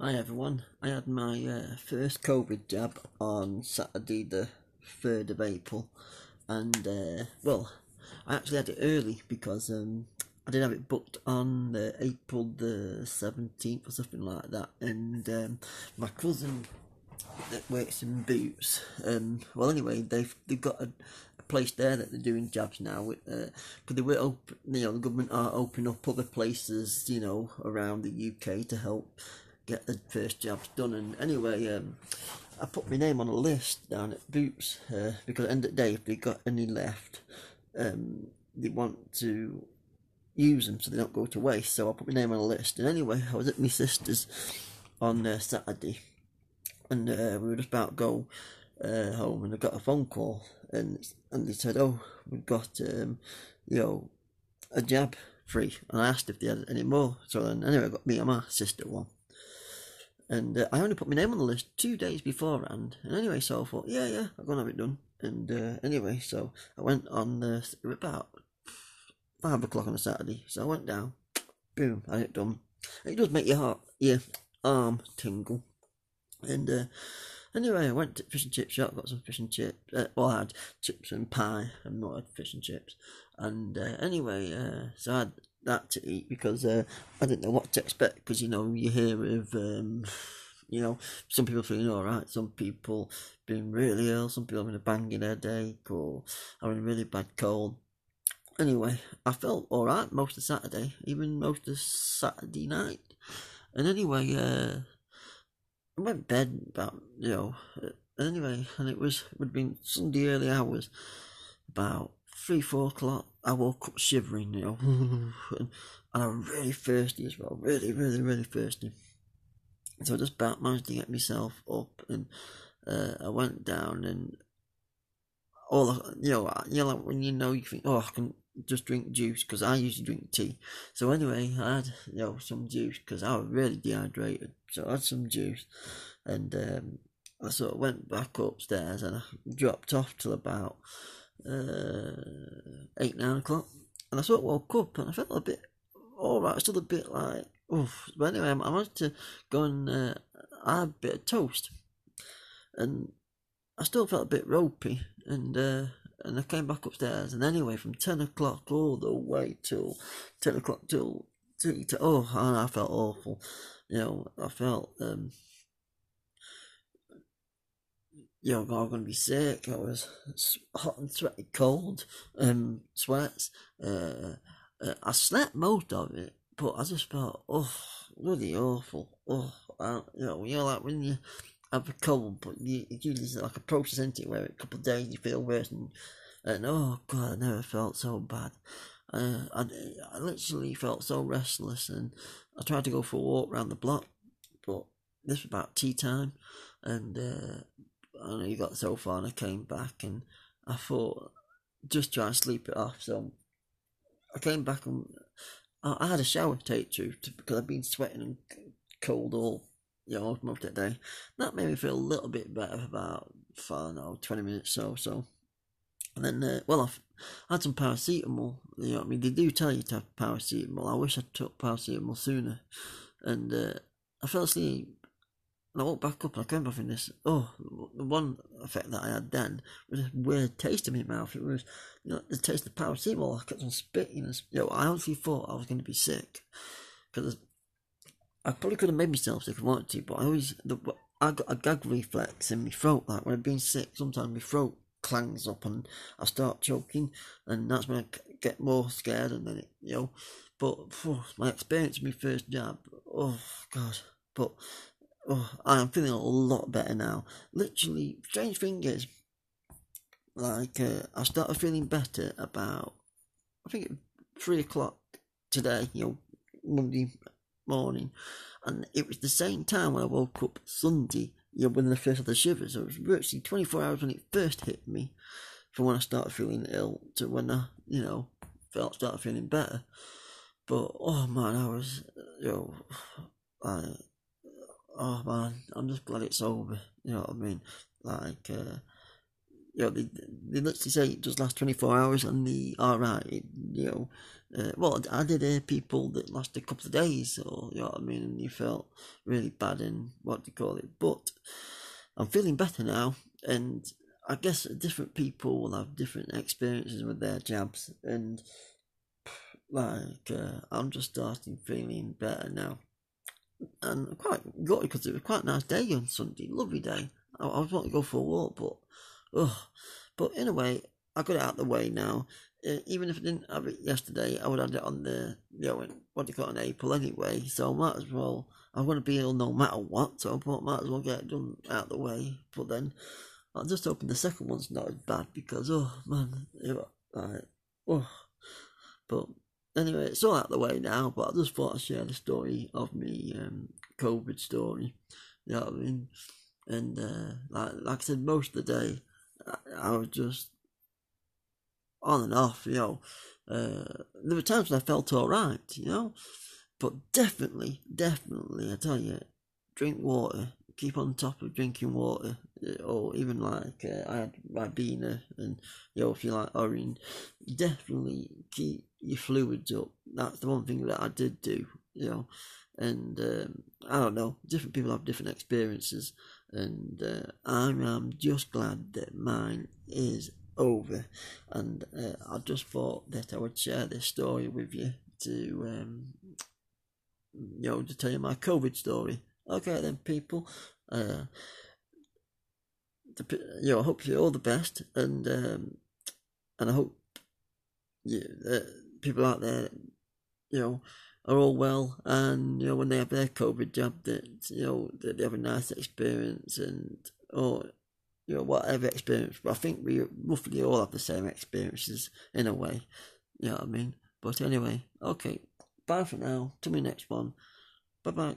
Hi everyone. I had my uh, first COVID jab on Saturday, the 3rd of April, and uh, well, I actually had it early because um, I did have it booked on uh, April the 17th or something like that, and um, my cousin that works in Boots, um, well, anyway, they've they've got a, a place there that they're doing jabs now, because uh, they were open, you know, the government are opening up other places, you know, around the UK to help get the first jobs done. And anyway, um, I put my name on a list down at Boots uh, because at the end of the day, if they got any left, um, they want to use them so they don't go to waste. So I put my name on a list. And anyway, I was at my sister's on uh, Saturday, and uh, we were just about to go uh, home, and I got a phone call, and and they said, "Oh, we've got um, you know a jab." Free, and I asked if they had any more. So then, anyway, I got me and my sister one and uh, I only put my name on the list two days beforehand. And anyway, so I thought, yeah, yeah, I'm gonna have it done. And uh, anyway, so I went on the about five o'clock on a Saturday. So I went down, boom, I had it done. it does make your heart, your arm tingle. And uh, anyway, I went to fish and chip shop, got some fish and chips. Uh, well, I had chips and pie, and not had fish and chips. And uh, anyway, uh, so I had that to eat because uh, I didn't know what to expect because you know you hear of um, you know some people feeling all right, some people being really ill, some people having a banging headache or having a really bad cold. Anyway, I felt all right most of Saturday, even most of Saturday night. And anyway, uh, I went bed about you know. Anyway, and it was it would have been Sunday early hours, about three, four o'clock, I woke up shivering, you know, and I'm really thirsty as well, really, really, really thirsty. So I just about managed to get myself up, and uh, I went down, and all you know, you know, like when you know you think, oh, I can just drink juice because I usually drink tea. So anyway, I had you know some juice because I was really dehydrated. So I had some juice, and um, I sort of went back upstairs and I dropped off till about uh, eight, nine o'clock. And I sort of woke up and I felt a bit alright, I still a bit like, oof. But anyway, I managed to go and uh, have a bit of toast. And I still felt a bit ropey. And uh, and I came back upstairs. And anyway, from 10 o'clock all the way till 10 o'clock till, till, till oh, and I felt awful. You know, I felt um, you're I'm going to be sick. I was hot and sweaty, cold, um, sweats. Uh, uh, I slept most of it, but I just felt, oh, really awful. Oh, I, you know, you know, like when you have a cold, but you, it's usually like a process, isn't it, where a couple of days you feel worse, and, and oh god, I never felt so bad. Uh, I, I literally felt so restless, and I tried to go for a walk around the block, but this was about tea time, and uh, I you got so far and I came back and I thought just try and sleep it off. So I came back and I, had a shower to take to because I've been sweating and cold all most of the day. That made me feel a little bit better about I don't know twenty minutes so so. And then uh, well I've, I had some paracetamol. You know I mean they do tell you to have paracetamol. I wish I took paracetamol sooner. And uh, I fell asleep and I woke back up and I came back in this. Oh, the one effect that I had then was a weird taste in my mouth. It was, you know, the taste of paracetamol. I kept on spitting. And, you know, I honestly thought I was going to be sick because I probably could have made myself sick if I wanted to, but I always the, I got a gag reflex in my throat. Like when I've been sick, sometimes my throat clangs up and I start choking, and that's when I get more scared. And then it, you know, but oh, my experience, my first jab. Oh God, but oh, I'm feeling a lot better now. Literally, strange thing is, like, uh, I started feeling better about, I think, three o'clock today, you know, Monday morning, and it was the same time when I woke up Sunday, you know, when the first of the shivers. it was virtually 24 hours when it first hit me, from when I started feeling ill to when I, you know, felt started feeling better. But oh man, I was, you know, I oh man, I'm just glad it's over. You know what I mean? Like, uh, you know, they, they literally say it does last 24 hours and the alright, you know. Uh, well, I did hear people that lasted a couple of days, or, you know what I mean, and you felt really bad and what do you call it. But I'm feeling better now, and I guess different people will have different experiences with their jabs, and like, uh, I'm just starting feeling better now. And quite gutted because it was quite a nice day on Sunday, lovely day. I, I was wanting to go for a walk, but Ugh. But in a way, I got it out of the way now. Uh, even if I didn't have it yesterday, I would have it on the, you know, what do you call it, in April anyway. So I might as well, I'm going to be ill no matter what, so I might as well get it done out of the way. But then, I'm just hoping the second one's not as bad because, oh man, like, oh. But anyway, it's all out of the way now, but I just thought I'd share the story of me um, COVID story. You know what I mean? And uh, like, like I said, most of the day, I, was just on and off, you know. Uh, there were times when I felt alright, you know, but definitely, definitely, I tell you, drink water, keep on top of drinking water, uh, or even like uh, I had Ribena, and you know, if you like orange, definitely keep your fluids up. That's the one thing that I did do, you know, and um, I don't know, different people have different experiences and uh, I am just glad that mine is over. And uh, I just thought that I would share this story with you to, um, you know, to tell you my COVID story. Okay, then, people. Uh, the, you know, I hope you're all the best, and um, and I hope you, uh, people out there, you know, are all well, and you know when they have their COVID jab, that you know that they have a nice experience, and or you know whatever experience. But I think we roughly all have the same experiences in a way. You know what I mean? But anyway, okay. Bye for now. To my next one. Bye bye.